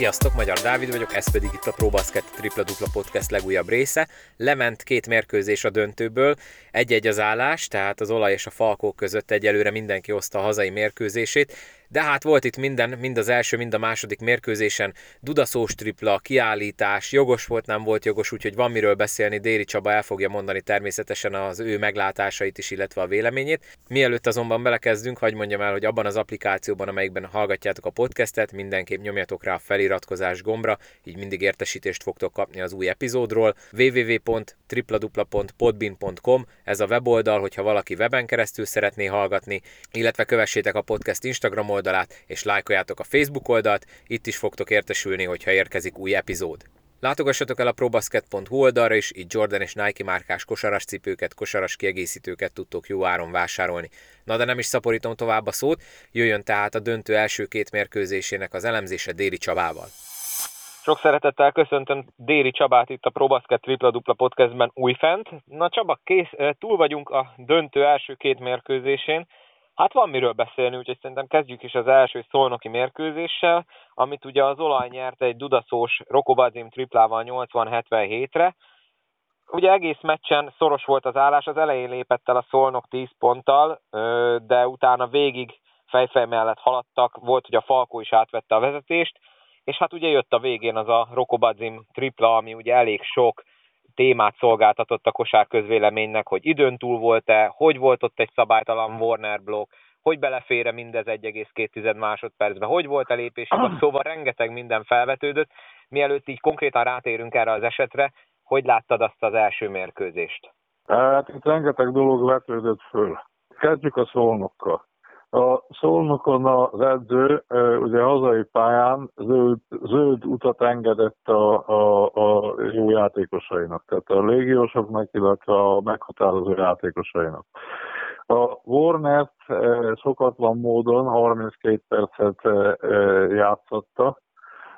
Sziasztok, Magyar Dávid vagyok, ez pedig itt a ProBasket Tripla Dupla Podcast legújabb része. Lement két mérkőzés a döntőből, egy-egy az állás, tehát az olaj és a falkó között egyelőre mindenki hozta a hazai mérkőzését, de hát volt itt minden, mind az első, mind a második mérkőzésen, dudaszós tripla, kiállítás, jogos volt, nem volt jogos, úgyhogy van miről beszélni, Déri Csaba el fogja mondani természetesen az ő meglátásait is, illetve a véleményét. Mielőtt azonban belekezdünk, hagyd mondjam el, hogy abban az applikációban, amelyikben hallgatjátok a podcastet, mindenképp nyomjatok rá a feliratkozás gombra, így mindig értesítést fogtok kapni az új epizódról. www.tripladupla.podbin.com ez a weboldal, hogyha valaki weben keresztül szeretné hallgatni, illetve kövessétek a podcast Instagram oldalát, és lájkoljátok a Facebook oldalt, itt is fogtok értesülni, hogyha érkezik új epizód. Látogassatok el a probasket.hu oldalra is, itt Jordan és Nike márkás kosaras cipőket, kosaras kiegészítőket tudtok jó áron vásárolni. Na de nem is szaporítom tovább a szót, jöjjön tehát a döntő első két mérkőzésének az elemzése Déri Csabával. Sok szeretettel köszöntöm Déri Csabát itt a ProBasket Tripla Dupla Podcastben újfent. Na Csaba, kész, túl vagyunk a döntő első két mérkőzésén. Hát van miről beszélni, úgyhogy szerintem kezdjük is az első szolnoki mérkőzéssel, amit ugye az olaj nyert egy dudaszós Rokobadzim triplával 80-77-re. Ugye egész meccsen szoros volt az állás, az elején lépett el a szolnok 10 ponttal, de utána végig fejfej mellett haladtak, volt, hogy a Falkó is átvette a vezetést, és hát ugye jött a végén az a Rokobadzim tripla, ami ugye elég sok témát szolgáltatott a kosár közvéleménynek, hogy időn túl volt-e, hogy volt ott egy szabálytalan Warner blokk, hogy belefére mindez 1,2 másodpercbe, hogy volt a lépésük, szóval rengeteg minden felvetődött. Mielőtt így konkrétan rátérünk erre az esetre, hogy láttad azt az első mérkőzést? Hát itt rengeteg dolog vetődött föl. Kezdjük a szolnokkal. A Szolnokon az edző ugye hazai pályán zöld, zöld utat engedett a, a, a jó játékosainak, tehát a légiósoknak, illetve a meghatározó játékosainak. A Warner szokatlan módon 32 percet játszotta,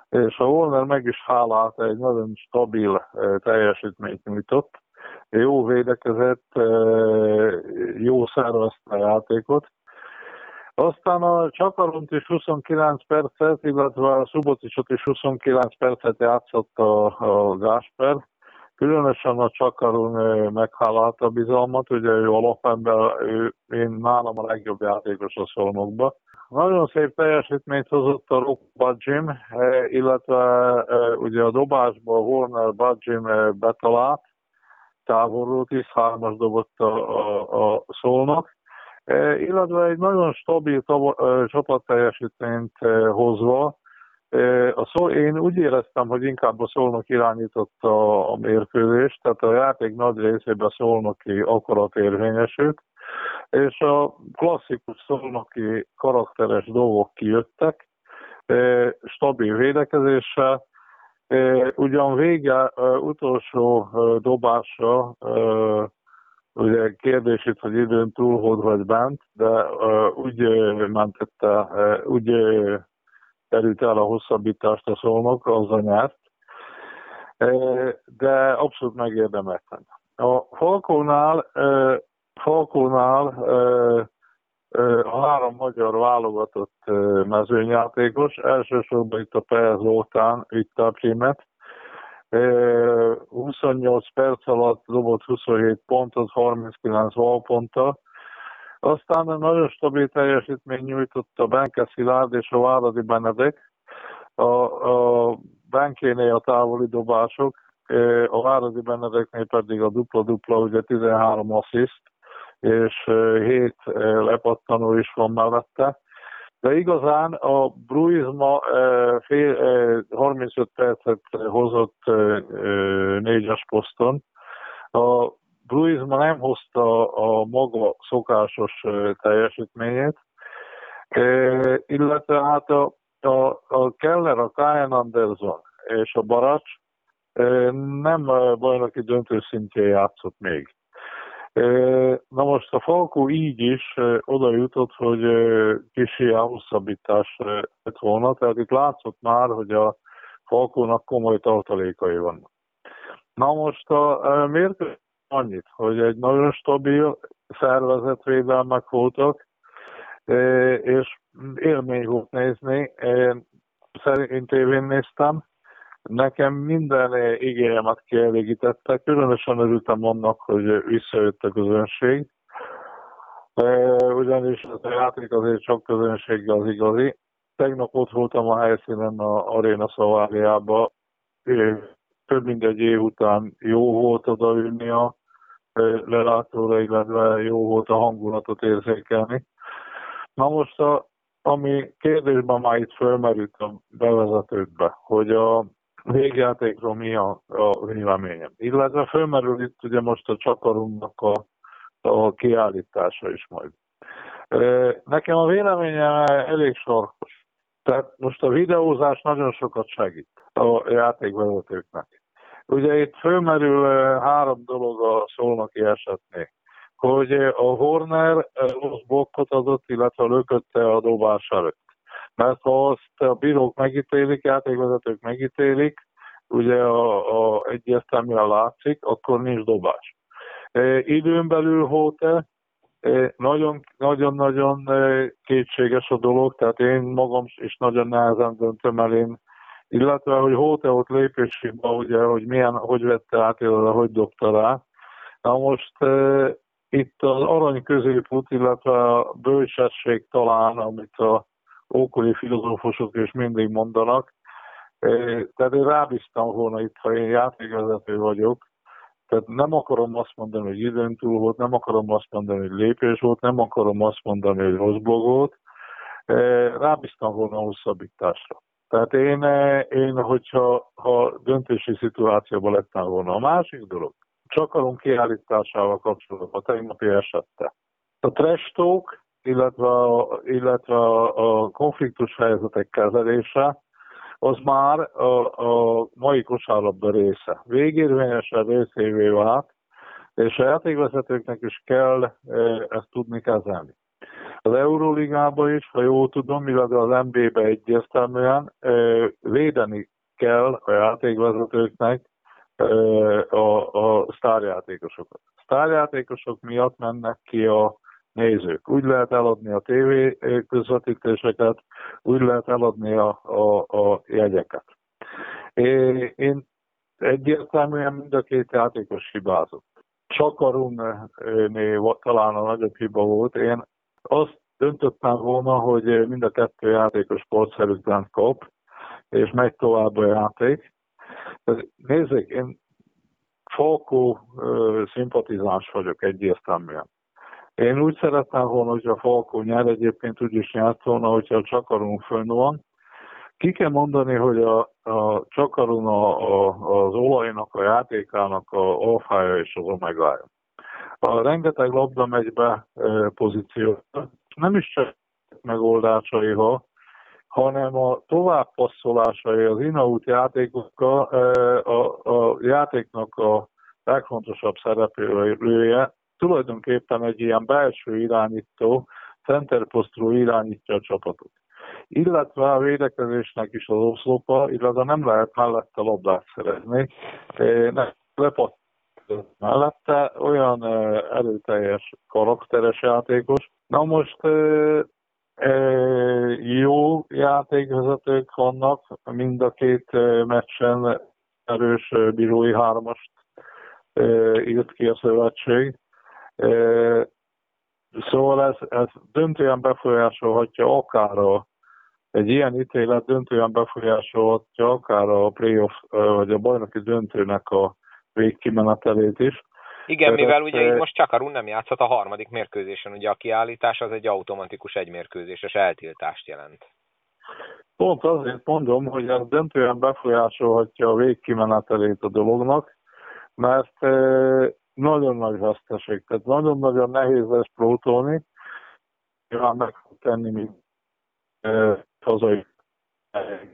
és a Warner meg is hálált, egy nagyon stabil teljesítményt nyújtott, jó védekezett, jó szervezte a játékot, aztán a Csakaront is 29 percet, illetve a Szuboticsot is 29 percet játszott a, a Gásper. Különösen a Csakaron meghálalt a bizalmat, ugye ő alapember, ő, én nálam a legjobb játékos a szolnokba. Nagyon szép teljesítményt hozott a Rock Badzsim, illetve ugye a dobásba a Warner Badzsim betalált, távolról 13-as dobott a, a, a szolnok E, illetve egy nagyon stabil e, csapatteljesítményt e, hozva. A szó, én úgy éreztem, hogy inkább a Szolnok irányította a mérkőzést, tehát a játék nagy részében a Szolnoki akarat érvényesült, és a klasszikus Szolnoki karakteres dolgok kijöttek, stabil védekezéssel, ugyan vége utolsó dobása Ugye kérdés itt, hogy időn túl hogy vagy bent, de uh, úgy uh, mentette, uh, úgy uh, el a hosszabbítást a szolnok, a nyert, uh, de abszolút megérdemelten. A Falkónál, uh, Falkónál uh, a három magyar válogatott mezőnyjátékos, elsősorban itt a Per Zoltán itt a Primet, 28 perc alatt dobott 27 pontot, 39 valponttal. Aztán nagyon stabil teljesítmény nyújtott a Benke Szilárd és a Váradi Benedek. A, a Benkénél a távoli dobások, a Váradi Benedeknél pedig a dupla-dupla, ugye 13 assziszt, és 7 lepattanó is van mellette. De igazán a Bruizma fél, 35 percet hozott négyes poszton. A Bruizma nem hozta a maga szokásos teljesítményét, illetve hát a, a, a Keller, a Kyan Anderson és a Baracs nem bajnoki döntő szintjén játszott még. Na most a Falkó így is oda jutott, hogy kicsi hosszabbítás lett volna, tehát itt látszott már, hogy a Falkónak komoly tartalékai vannak. Na most a miért annyit, hogy egy nagyon stabil szervezetvédelmek voltak, és élmény volt nézni. szerint tévén néztem, nekem minden igényemet kielégítette, különösen örültem annak, hogy visszajött a közönség, ugyanis a játék azért csak közönséggel az igazi. Tegnap ott voltam a helyszínen a Arena Szaváriába, több mint egy év után jó volt odaülni a lelátóra, illetve jó volt a hangulatot érzékelni. Na most, a, ami kérdésben már itt fölmerült a bevezetőkbe, hogy a végjátékról mi a, a véleményem. Illetve fölmerül itt ugye most a csakarunknak a, a kiállítása is majd. Nekem a véleményem elég sarkos. Tehát most a videózás nagyon sokat segít a játékvezetőknek. Ugye itt fölmerül három dolog a szolnoki esetnél hogy a Horner rossz blokkot adott, illetve lökötte a dobás előtt. Mert ha azt a bírók megítélik, játékvezetők megítélik, ugye a, a egyértelműen látszik, akkor nincs dobás. E, időn belül Hóte, e, nagyon-nagyon kétséges a dolog, tehát én magam is nagyon nehezen döntöm el én, illetve, hogy Hóte ott lépésében, ugye, hogy milyen, hogy vette át, illetve, hogy dobta rá. Na most e, itt az arany középút, illetve a bölcsesség talán, amit a ókori filozófusok is mindig mondanak. Tehát én rábíztam volna itt, ha én játékvezető vagyok, tehát nem akarom azt mondani, hogy időn túl volt, nem akarom azt mondani, hogy lépés volt, nem akarom azt mondani, hogy rossz blog volt. Rábíztam volna a hosszabbításra. Tehát én, én hogyha ha döntési szituációban lettem volna. A másik dolog, Csakalunk kiállításával kapcsolatban, a tegnapi esette. A trash talk, illetve illetve a, konfliktus helyzetek kezelése, az már a, a mai kosárlabda része. Végérvényesen részévé vált, és a játékvezetőknek is kell e, ezt tudni kezelni. Az Euróligában is, ha jól tudom, illetve az NB-be egyértelműen e, védeni kell a játékvezetőknek a, a sztárjátékosokat. Sztárjátékosok miatt mennek ki a nézők. Úgy lehet eladni a tévé közvetítéseket, úgy lehet eladni a, a, a jegyeket. Én egyértelműen mind a két játékos hibázott. Csak a talán a nagyobb hiba volt. Én azt döntöttem volna, hogy mind a kettő játékos sportszerűtlen kap, és megy tovább a játék. Nézzék, én Falkó szimpatizáns vagyok egyértelműen. Én úgy szeretném volna, hogy a Falkó nyer, egyébként úgy is volna, hogyha a Csakarunk fönn van. Ki kell mondani, hogy a, a Csakarun a, a, az olajnak, a játékának a alfája és az omegája. A rengeteg labda megy be e, pozíció. Nem is csak megoldásai, ha hanem a továbbpasszolásai az in-out játékokkal a, a játéknak a legfontosabb szereplője tulajdonképpen egy ilyen belső irányító, centerposztról irányítja a csapatot. Illetve a védekezésnek is az oszlopa, illetve nem lehet mellette labdát szerezni. Lepatt mellette olyan erőteljes karakteres játékos. Na most jó játékvezetők vannak, mind a két meccsen erős bírói hármast írt ki a szövetség. Szóval ez, ez döntően befolyásolhatja akár a, egy ilyen ítélet döntően befolyásolhatja akár a playoff vagy a bajnoki döntőnek a végkimenetelét is. Igen, mivel ugye így most Csakarun nem játszhat a harmadik mérkőzésen, ugye a kiállítás az egy automatikus egymérkőzéses eltiltást jelent. Pont azért mondom, hogy ez döntően befolyásolhatja a végkimenetelét a dolognak, mert nagyon nagy veszteség, tehát nagyon-nagyon nehéz lesz prótolni, nyilván meg fog tenni, mint hazai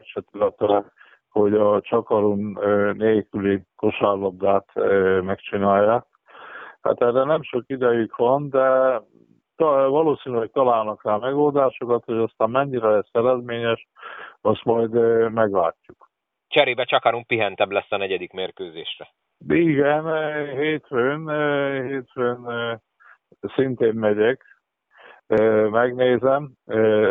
esetületre, hogy a Csakarun nélküli kosárlabdát megcsinálják. Hát erre nem sok idejük van, de valószínűleg találnak rá megoldásokat, hogy aztán mennyire lesz eredményes, azt majd meglátjuk. Cserébe Csakarun pihentebb lesz a negyedik mérkőzésre. Igen, hétfőn, hétfőn szintén megyek, megnézem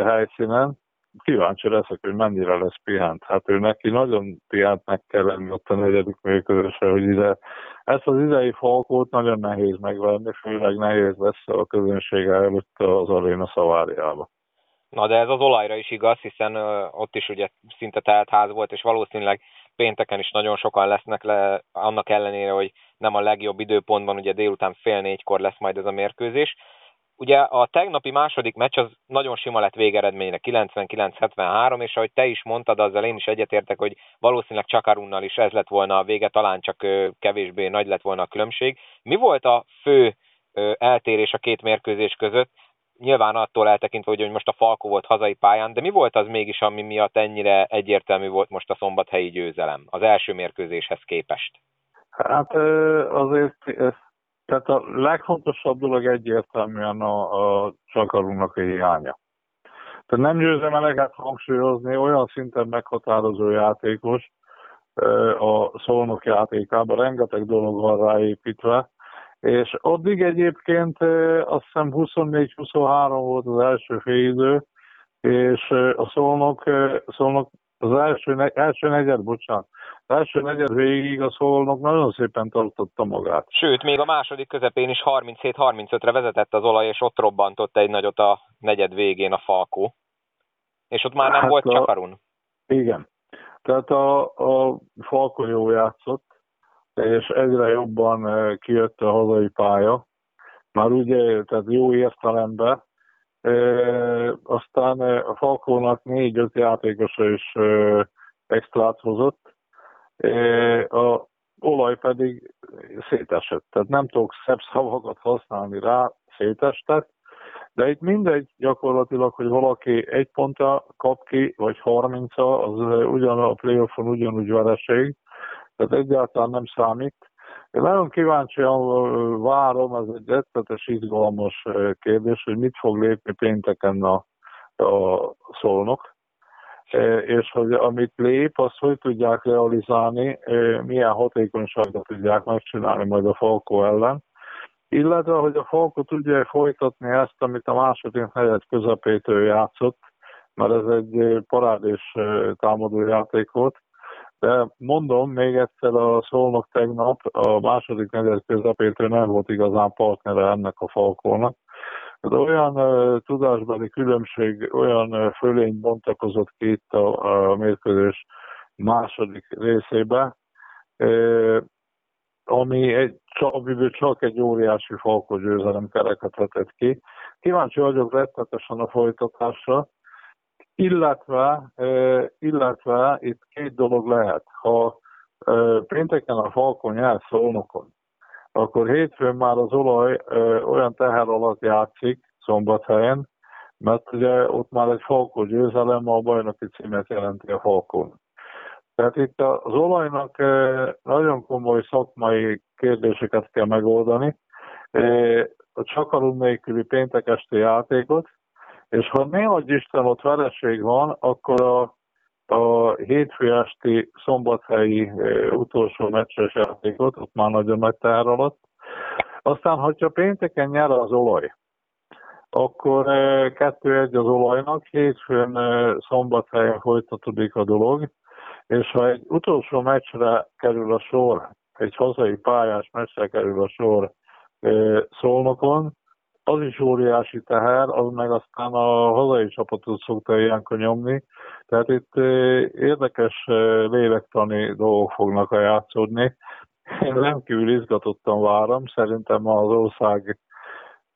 helyszínen, kíváncsi leszek, hogy mennyire lesz pihent. Hát ő neki nagyon pihentnek kell lenni ott a negyedik mérkőzésre, hogy ide ezt az idei falkót nagyon nehéz megvenni, főleg nehéz lesz a közönsége előtt az aréna szaváriába. Na de ez az olajra is igaz, hiszen ott is ugye szinte telt ház volt, és valószínűleg pénteken is nagyon sokan lesznek le, annak ellenére, hogy nem a legjobb időpontban, ugye délután fél négykor lesz majd ez a mérkőzés. Ugye a tegnapi második meccs az nagyon sima lett végeredményre, 99-73, és ahogy te is mondtad, azzal én is egyetértek, hogy valószínűleg Csakarunnal is ez lett volna a vége, talán csak kevésbé nagy lett volna a különbség. Mi volt a fő eltérés a két mérkőzés között? Nyilván attól eltekintve, hogy most a Falko volt hazai pályán, de mi volt az mégis, ami miatt ennyire egyértelmű volt most a szombathelyi győzelem az első mérkőzéshez képest? Hát azért tehát a legfontosabb dolog egyértelműen a, a csakarunknak a hiánya. Tehát nem győzem eleget hangsúlyozni, olyan szinten meghatározó játékos a szolnok játékában, rengeteg dolog van ráépítve, és addig egyébként azt hiszem 24-23 volt az első félidő, és a szolnok, szolnok az első, első negyed, bocsánat, az első negyed végig a szolnok nagyon szépen tartotta magát. Sőt, még a második közepén is 37-35-re vezetett az olaj, és ott robbantott egy nagyot a negyed végén a Falkó. És ott már nem hát volt a... Csakarun. Igen. Tehát a, a Falkó jó játszott, és egyre jobban eh, kijött a hazai pálya. Már ugye, tehát jó értelemben, E, aztán a Falkónak négy-öt játékosa is e, extrát hozott, e, a olaj pedig szétesett. Tehát nem tudok szebb szavakat használni rá, szétestett, de itt mindegy gyakorlatilag, hogy valaki egy pontra kap ki, vagy 30 az ugyan a playoffon ugyanúgy vereség, tehát egyáltalán nem számít. Én nagyon kíváncsian várom, ez egy rettetes izgalmas kérdés, hogy mit fog lépni pénteken a, a szolnok, és hogy amit lép, azt hogy tudják realizálni, milyen hatékonyságot tudják megcsinálni majd a Falko ellen, illetve, hogy a Falko tudja folytatni ezt, amit a második negyed közepétől játszott, mert ez egy parádés támadó játék volt, de mondom még egyszer, a szolnok tegnap a második negyed közepétől nem volt igazán partnere ennek a falkolnak. De olyan uh, tudásbeli különbség, olyan uh, fölény bontakozott ki itt a, a mérkőzés második részébe, uh, ami egy, amiből csak egy óriási falkó győzelem kereket vetett ki. Kíváncsi vagyok rettetesen a folytatásra, illetve, illetve itt két dolog lehet. Ha pénteken a Falkon jár szolnokon, akkor hétfőn már az olaj olyan teher alatt játszik szombathelyen, mert ugye ott már egy Falkó győzelem a bajnoki címet jelenti a Falkon. Tehát itt az olajnak nagyon komoly szakmai kérdéseket kell megoldani. A csakarunk nélküli péntek esti játékot, és ha ne adj Isten ott vereség van, akkor a, a hétfő esti szombathelyi e, utolsó meccses játékot, ott már nagyon nagy tár alatt. Aztán, hogyha pénteken nyer az olaj, akkor e, kettő egy az olajnak, hétfőn e, szombathelyen folytatódik a dolog, és ha egy utolsó meccsre kerül a sor, egy hazai pályás meccsre kerül a sor Szolnokon, az is óriási teher, az meg aztán a hazai csapatot szokta ilyenkor nyomni. Tehát itt érdekes lélektani dolgok fognak a játszódni. Én rendkívül izgatottan várom, szerintem az ország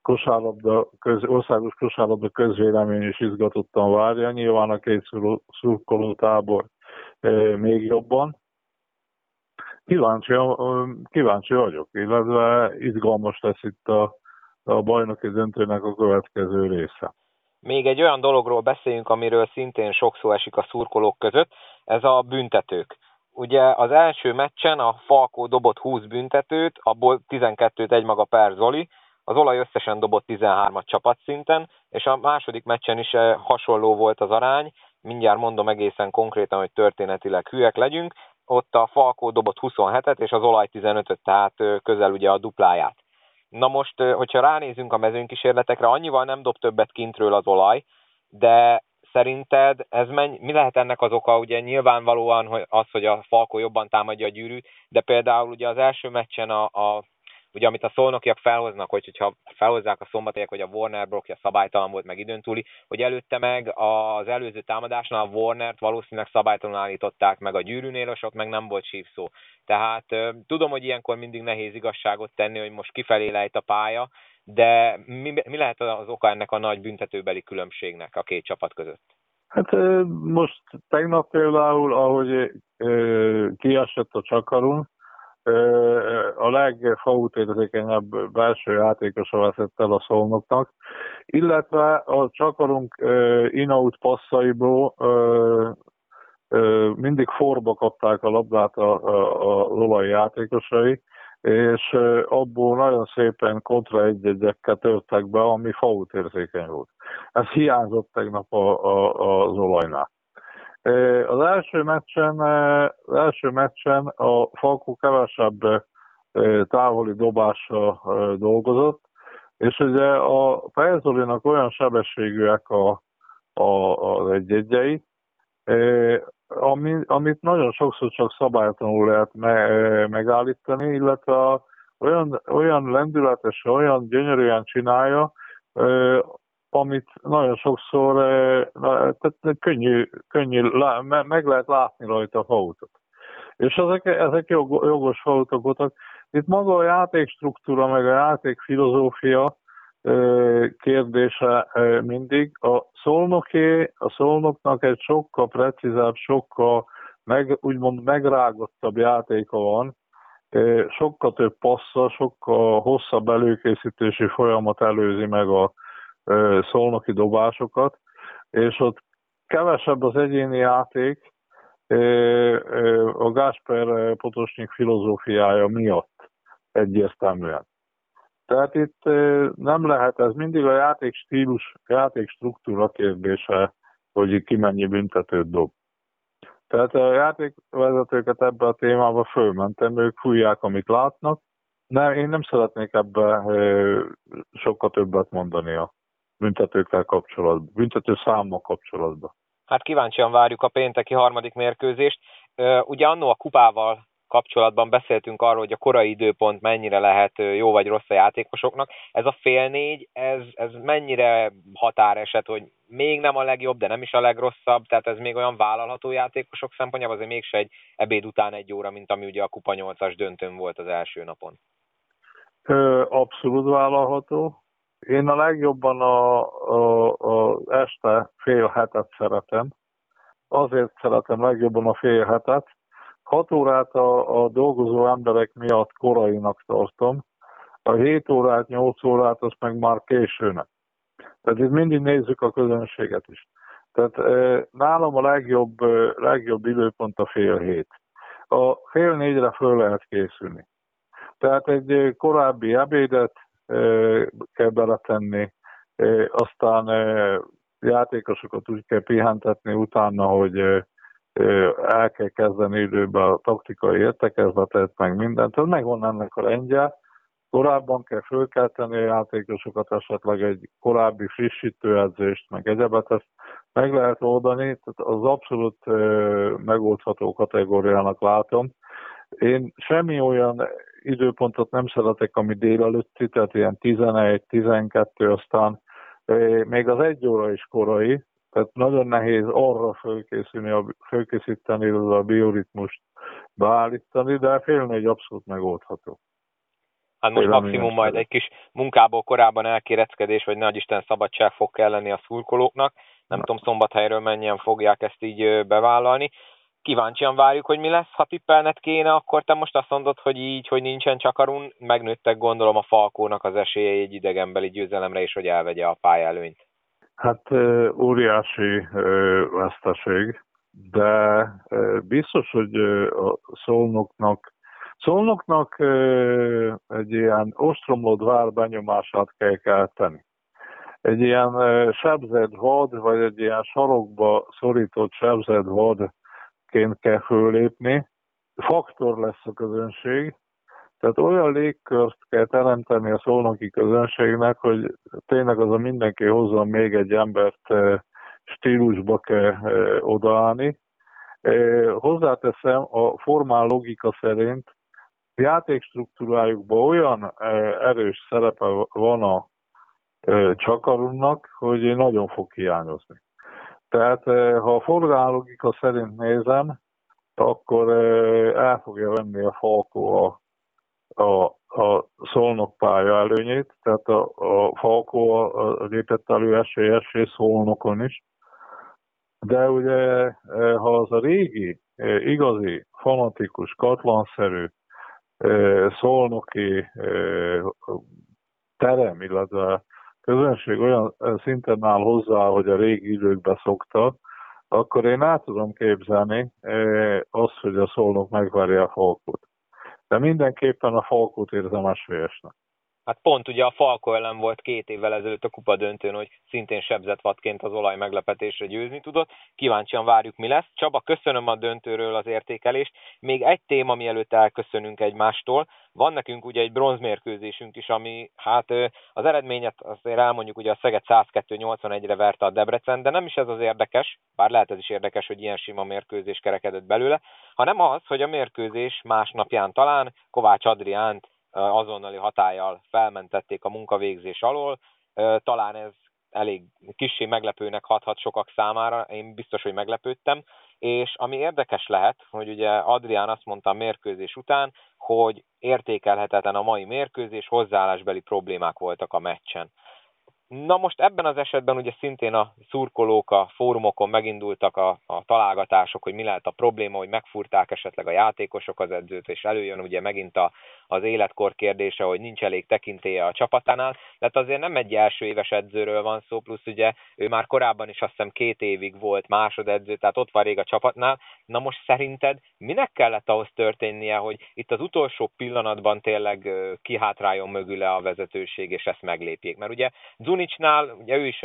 kosárlabda, köz, országos kosárlabda közvélemény is izgatottan várja, nyilván a két szurkoló tábor még jobban. Kíváncsi, kíváncsi vagyok, illetve izgalmas lesz itt a a bajnoki döntőnek a következő része. Még egy olyan dologról beszéljünk, amiről szintén sok szó esik a szurkolók között, ez a büntetők. Ugye az első meccsen a Falkó dobott 20 büntetőt, abból 12-t egymaga Per Zoli, az olaj összesen dobott 13-at csapatszinten, és a második meccsen is eh, hasonló volt az arány, mindjárt mondom egészen konkrétan, hogy történetileg hülyek legyünk, ott a Falkó dobott 27-et, és az olaj 15-öt, tehát közel ugye a dupláját. Na most, hogyha ránézünk a mezőnkísérletekre, annyival nem dob többet kintről az olaj, de szerinted ez menny, mi lehet ennek az oka? Ugye nyilvánvalóan hogy az, hogy a Falkó jobban támadja a gyűrűt, de például ugye az első meccsen a, a ugye amit a szolnokiak felhoznak, hogy, hogyha felhozzák a szombatiak, hogy a Warner blokja szabálytalan volt, meg időn túli, hogy előtte meg az előző támadásnál a Warnert valószínűleg szabálytalan állították meg a gyűrűnél, és ott meg nem volt szó. Tehát tudom, hogy ilyenkor mindig nehéz igazságot tenni, hogy most kifelé lejt a pálya, de mi, mi lehet az oka ennek a nagy büntetőbeli különbségnek a két csapat között? Hát most tegnap például, ahogy kiesett a csakarunk, a legfautérzékenyebb belső játékosa veszett el a szolnoknak, illetve a csakarunk in-out passzaiból mindig forba kapták a labdát a, a, a lolai játékosai, és abból nagyon szépen kontra egy-egyekkel törtek be, ami fautérzékeny volt. Ez hiányzott tegnap a, a, az olajnál. Az első meccsen, az első meccsen a Falkó kevesebb távoli dobással dolgozott, és ugye a Fejzolinak olyan sebességűek a, a, az egy-egyei, ami, amit nagyon sokszor csak szabálytalanul lehet me, megállítani, illetve a, olyan, olyan lendületes, olyan gyönyörűen csinálja, amit nagyon sokszor tehát könnyű, könnyű meg lehet látni rajta a fautot. És ezek, ezek jogos fautok voltak. Itt maga a játékstruktúra, meg a játék filozófia kérdése mindig. A szolnoké, a szolnoknak egy sokkal precízebb, sokkal meg, úgymond megrágottabb játéka van, sokkal több passza, sokkal hosszabb előkészítési folyamat előzi meg a szolnoki dobásokat, és ott kevesebb az egyéni játék a Gásper Potosnyik filozófiája miatt egyértelműen. Tehát itt nem lehet, ez mindig a játék stílus, játék struktúra kérdése, hogy ki mennyi büntetőt dob. Tehát a játékvezetőket ebbe a témába fölmentem, ők fújják, amit látnak. Nem, én nem szeretnék ebbe sokkal többet mondani a büntetőkkel kapcsolatban, büntető számmal kapcsolatban. Hát kíváncsian várjuk a pénteki harmadik mérkőzést. Ugye annó a kupával kapcsolatban beszéltünk arról, hogy a korai időpont mennyire lehet jó vagy rossz a játékosoknak. Ez a fél négy, ez, ez mennyire határeset, hogy még nem a legjobb, de nem is a legrosszabb, tehát ez még olyan vállalható játékosok szempontjából, azért mégse egy ebéd után egy óra, mint ami ugye a Kupa 8-as döntőn volt az első napon. Abszolút vállalható. Én a legjobban a, a, a este fél hetet szeretem. Azért szeretem legjobban a fél hetet, Hat órát a, a dolgozó emberek miatt korainak tartom, a 7 órát, 8 órát azt meg már későnek. Tehát itt mindig nézzük a közönséget is. Tehát nálam a legjobb, legjobb időpont a fél hét. A fél négyre föl lehet készülni. Tehát egy korábbi ebédet kell beletenni, aztán játékosokat úgy kell pihentetni utána, hogy el kell kezdeni időben a taktikai értekezletet, meg mindent. Ez megvan ennek a rendje. Korábban kell fölkelteni a játékosokat, esetleg egy korábbi frissítőedzést, meg egyebet, ezt meg lehet oldani, tehát az abszolút megoldható kategóriának látom. Én semmi olyan időpontot nem szeretek, ami délelőtti, tehát ilyen 11-12, aztán még az egy óra is korai, tehát nagyon nehéz arra fölkészülni, a, fölkészíteni, a bioritmust beállítani, de fél négy abszolút megoldható. Hát most maximum majd egy kis munkából korábban elkéreckedés, vagy nagy Isten szabadság fog kelleni a szurkolóknak. Nem Na. tudom, szombathelyről mennyien fogják ezt így bevállalni. Kíváncsian várjuk, hogy mi lesz, ha tippelnet kéne, akkor te most azt mondod, hogy így, hogy nincsen csakarun, megnőttek gondolom a Falkónak az esélye egy idegenbeli győzelemre, és hogy elvegye a pályelőnyt. Hát óriási veszteség, de biztos, hogy a szolnoknak Szolnoknak egy ilyen ostromlott vár benyomását kell kelteni. Egy ilyen sebzett vad, vagy egy ilyen sarokba szorított sebzett vadként kell fölépni. Faktor lesz a közönség, tehát olyan légkört kell teremteni a szolnoki közönségnek, hogy tényleg az a mindenki hozzon még egy embert stílusba kell odaállni. Hozzáteszem, a formál logika szerint játékstruktúrájukban olyan erős szerepe van a Csakarunnak, hogy nagyon fog hiányozni. Tehát ha a formál logika szerint nézem, akkor el fogja venni a Falkó a, a, a Szolnok pálya előnyét, tehát a, a Falkó a, a lépett elő esélyes Szolnokon is, de ugye, ha az a régi, igazi, fanatikus, katlanszerű, szolnoki terem, illetve közönség olyan szinten áll hozzá, hogy a régi időkben szokta, akkor én át tudom képzelni azt, hogy a szolnok megvárja a falkot. De mindenképpen a falkot érzem esélyesnek. Hát pont ugye a Falko ellen volt két évvel ezelőtt a kupa döntőn, hogy szintén sebzett vadként az olaj meglepetésre győzni tudott. Kíváncsian várjuk, mi lesz. Csaba, köszönöm a döntőről az értékelést. Még egy téma, mielőtt elköszönünk egymástól. Van nekünk ugye egy bronzmérkőzésünk is, ami hát az eredményet azért elmondjuk, ugye a Szeged 102-81-re verte a Debrecen, de nem is ez az érdekes, bár lehet ez is érdekes, hogy ilyen sima mérkőzés kerekedett belőle, hanem az, hogy a mérkőzés másnapján talán Kovács Adriánt azonnali hatállyal felmentették a munkavégzés alól. Talán ez elég kissé meglepőnek hathat sokak számára, én biztos, hogy meglepődtem, és ami érdekes lehet, hogy ugye Adrián azt mondta a mérkőzés után, hogy értékelhetetlen a mai mérkőzés, hozzáállásbeli problémák voltak a meccsen. Na most ebben az esetben ugye szintén a szurkolók a fórumokon megindultak a, a találgatások, hogy mi lehet a probléma, hogy megfurták esetleg a játékosok az edzőt, és előjön ugye megint a, az életkor kérdése, hogy nincs elég tekintélye a csapatánál. Tehát azért nem egy első éves edzőről van szó, plusz ugye ő már korábban is azt hiszem két évig volt másodedző, tehát ott van rég a csapatnál. Na most szerinted minek kellett ahhoz történnie, hogy itt az utolsó pillanatban tényleg kihátráljon mögüle a vezetőség, és ezt meglépjék? Mert ugye Zuni Krunicsnál, ugye ő is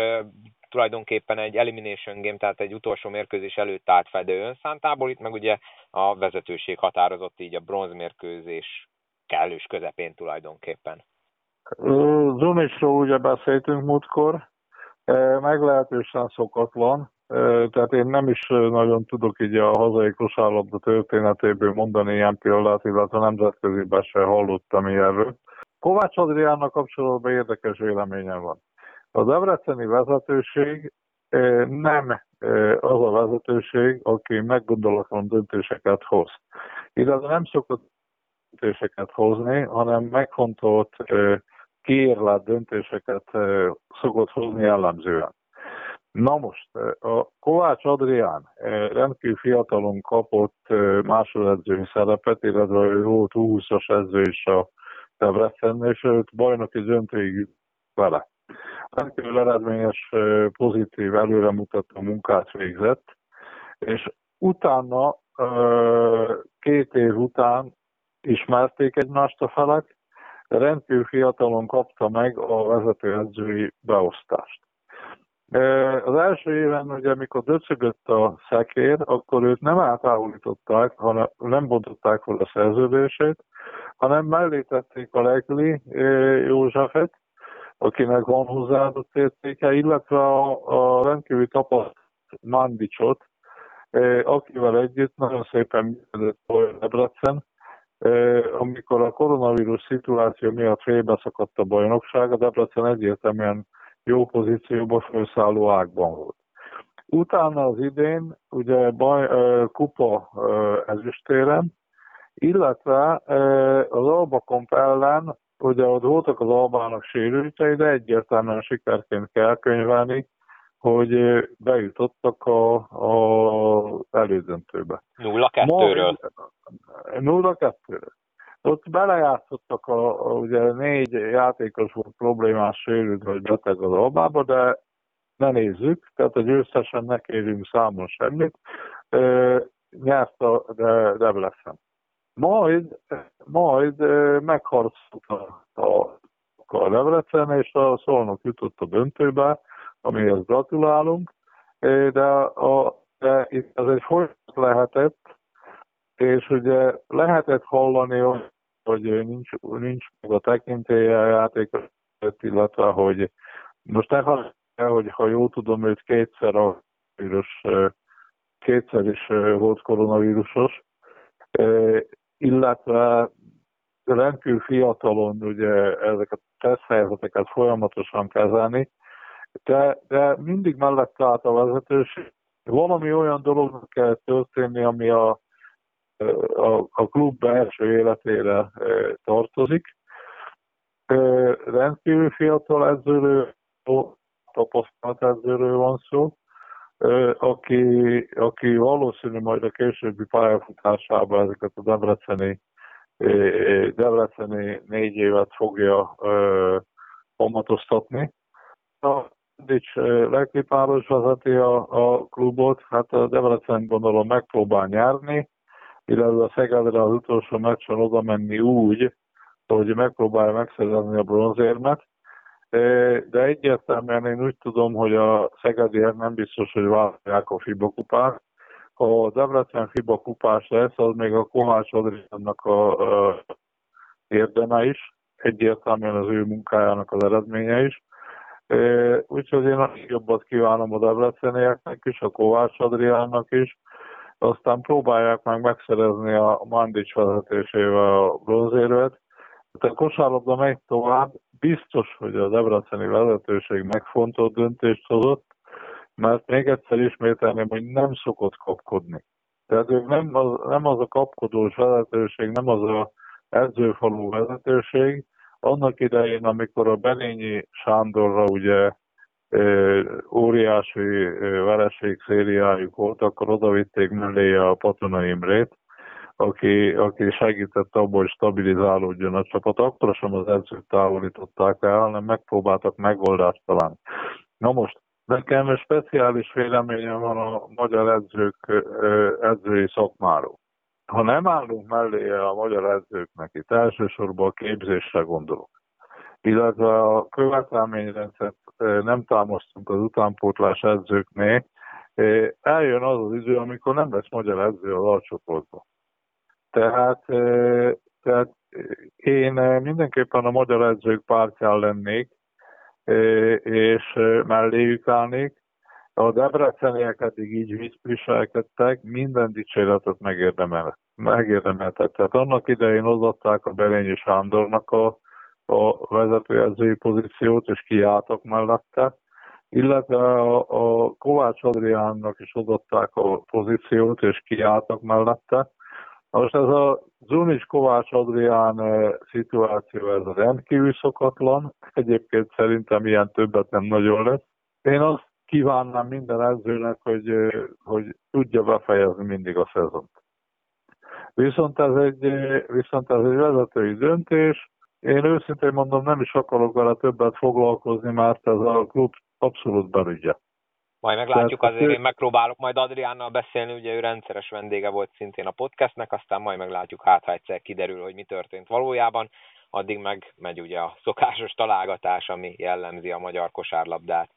tulajdonképpen egy elimination game, tehát egy utolsó mérkőzés előtt állt fedő önszántából, itt meg ugye a vezetőség határozott így a bronzmérkőzés kellős közepén tulajdonképpen. Zunicsról ugye beszéltünk múltkor, meglehetősen szokatlan, tehát én nem is nagyon tudok így a hazai kosárlabda történetéből mondani ilyen példát, illetve nemzetköziben se hallottam ilyenről. Kovács Adriánnak kapcsolatban érdekes véleményem van. A debreceni vezetőség nem az a vezetőség, aki meggondolatlan döntéseket hoz. Illetve nem szokott döntéseket hozni, hanem megfontolt, kiérlelt döntéseket szokott hozni jellemzően. Na most, a Kovács Adrián rendkívül fiatalon kapott másodedzői szerepet, illetve ő volt 20-as edző is a Debrecen, és őt bajnoki döntőig vele rendkívül eredményes, pozitív, előremutató munkát végzett, és utána, két év után ismerték egymást a felek, rendkívül fiatalon kapta meg a vezetőedzői beosztást. Az első éven, ugye, amikor döcögött a szekér, akkor őt nem eltávolították, hanem nem bontották fel a szerződését, hanem mellé tették a Legli Józsefet, akinek van hozzáadott értéke, illetve a, a rendkívül tapasztalt Mandicsot, e, akivel együtt nagyon szépen működött Debrecen, e, amikor a koronavírus szituáció miatt félbeszakadt a bajnokság, a Debrecen egyértelműen jó pozícióban felszálló ágban volt. Utána az idén ugye baj, e, kupa ezüstéren, illetve az Alba Komp ellen Ugye ott voltak az Albának sérültei, de egyértelműen sikerként kell könyvelni, hogy bejutottak a, a elődöntőbe. 0-2-ről. 0-2-ről. Ott belejátszottak, a, a, ugye négy játékos volt problémás sérült vagy beteg az Albába, de ne nézzük, tehát a győztesen ne kérjünk számon semmit. E, nyert a de Debrecen. Majd, majd megharcolt a, a, Debrecen, és a Szolnok jutott a döntőbe, amihez gratulálunk, de, a, de itt ez egy folyamat lehetett, és ugye lehetett hallani, hogy nincs, nincs meg a tekintélye a játékos, illetve hogy most ne hogy ha jól tudom, őt kétszer a koronavírus, kétszer is volt koronavírusos, illetve rendkívül fiatalon ugye ezeket a teszthelyzeteket folyamatosan kezelni, de, de mindig mellett állt a vezetőség. Valami olyan dolognak kell történni, ami a, a, a klub belső életére tartozik. Rendkívül fiatal edzőről, tapasztalt edzőről van szó, aki, aki valószínű majd a későbbi pályafutásában ezeket a Debreceni, Debreceni négy évet fogja kamatoztatni. A Dics Lekipáros vezeti a, a klubot, hát a Debrecen gondolom megpróbál nyerni, illetve a Szegedre az utolsó meccsen oda menni úgy, hogy megpróbálja megszerezni a bronzérmet, de egyértelműen én úgy tudom, hogy a szegediek nem biztos, hogy vállalják a FIBA kupát. Ha a Debrecen FIBA kupás lesz, az még a Kovács Adriánnak a, a érdeme is, egyértelműen az ő munkájának az eredménye is. Úgyhogy én a jobbat kívánom a Debrecenieknek is, a Kovács Adriánnak is, aztán próbálják meg megszerezni a Mandics vezetésével a bronzérvet, a kosárlabda megy tovább, biztos, hogy a debreceni vezetőség megfontolt döntést hozott, mert még egyszer ismételném, hogy nem szokott kapkodni. Tehát ők nem az, nem az a kapkodós vezetőség, nem az a edzőfalú vezetőség. Annak idején, amikor a Benényi Sándorra ugye óriási vereség szériájuk volt, akkor odavitték mellé a Patona Imrét, aki, aki segített abból, hogy stabilizálódjon a csapat. Akkor sem az edzőt távolították el, hanem megpróbáltak megoldást találni. Na most, nekem speciális véleményem van a magyar edzők edzői szakmáról. Ha nem állunk mellé a magyar edzőknek, itt elsősorban a képzésre gondolok, illetve a követelményrendszert nem támasztunk az utánpótlás edzőknél, eljön az az idő, amikor nem lesz magyar edző az alcsoportban. Tehát, tehát én mindenképpen a magyar edzők pártján lennék, és melléjük állnék. A debreceniek eddig így viselkedtek, minden dicséretet megérdemel, megérdemeltek. Tehát annak idején hozatták a Berényi Sándornak a, a vezetőedzői pozíciót, és kiálltak mellette, illetve a, a Kovács Adriánnak is hozatták a pozíciót, és kiálltak mellette. Most ez a Zunics Kovács Adrián eh, szituáció, ez rendkívül szokatlan. Egyébként szerintem ilyen többet nem nagyon lesz. Én azt kívánnám minden edzőnek, hogy, eh, hogy tudja befejezni mindig a szezont. Viszont ez egy, eh, viszont ez egy vezetői döntés. Én őszintén mondom, nem is akarok vele többet foglalkozni, mert ez a klub abszolút belügye. Majd meglátjuk, Tehát, azért én megpróbálok majd Adriánnal beszélni, ugye ő rendszeres vendége volt szintén a podcastnek, aztán majd meglátjuk, hát ha egyszer kiderül, hogy mi történt valójában, addig meg megy ugye a szokásos találgatás, ami jellemzi a magyar kosárlabdát.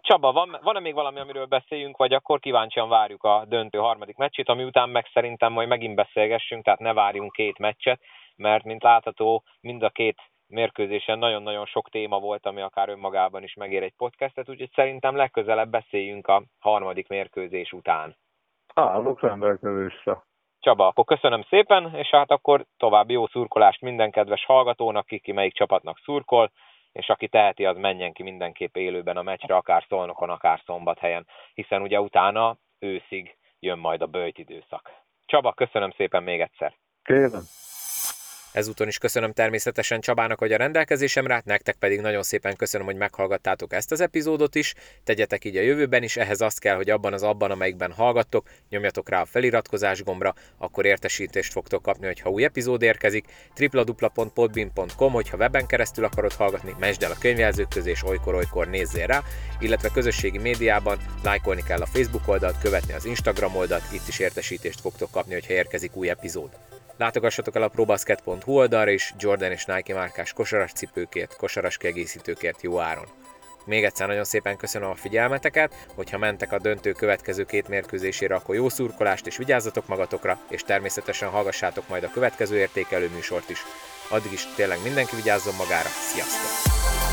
Csaba, van, van-e még valami, amiről beszéljünk, vagy akkor kíváncsian várjuk a döntő harmadik meccsét, ami után meg szerintem majd megint beszélgessünk, tehát ne várjunk két meccset, mert mint látható, mind a két mérkőzésen nagyon-nagyon sok téma volt, ami akár önmagában is megér egy podcastet, úgyhogy szerintem legközelebb beszéljünk a harmadik mérkőzés után. Állok rendelkezésre. Csaba, akkor köszönöm szépen, és hát akkor további jó szurkolást minden kedves hallgatónak, ki, ki melyik csapatnak szurkol, és aki teheti, az menjen ki mindenképp élőben a meccsre, akár Szolnokon, akár Szombathelyen, hiszen ugye utána őszig jön majd a bőjt időszak. Csaba, köszönöm szépen még egyszer. Kérem. Ezúton is köszönöm természetesen Csabának, hogy a rendelkezésemre nektek pedig nagyon szépen köszönöm, hogy meghallgattátok ezt az epizódot is. Tegyetek így a jövőben is, ehhez azt kell, hogy abban az abban, amelyikben hallgattok, nyomjatok rá a feliratkozás gombra, akkor értesítést fogtok kapni, hogyha új epizód érkezik. www.podbean.com, hogyha weben keresztül akarod hallgatni, mesd el a könyvjelzők közé, és olykor-olykor nézzél rá, illetve közösségi médiában lájkolni kell a Facebook oldalt, követni az Instagram oldalt, itt is értesítést fogtok kapni, hogyha érkezik új epizód. Látogassatok el a probasket.hu oldalra is, Jordan és Nike márkás kosaras cipőkért, kosaras kiegészítőkért jó áron. Még egyszer nagyon szépen köszönöm a figyelmeteket, hogyha mentek a döntő következő két mérkőzésére, akkor jó szurkolást és vigyázzatok magatokra, és természetesen hallgassátok majd a következő értékelő műsort is. Addig is tényleg mindenki vigyázzon magára, sziasztok!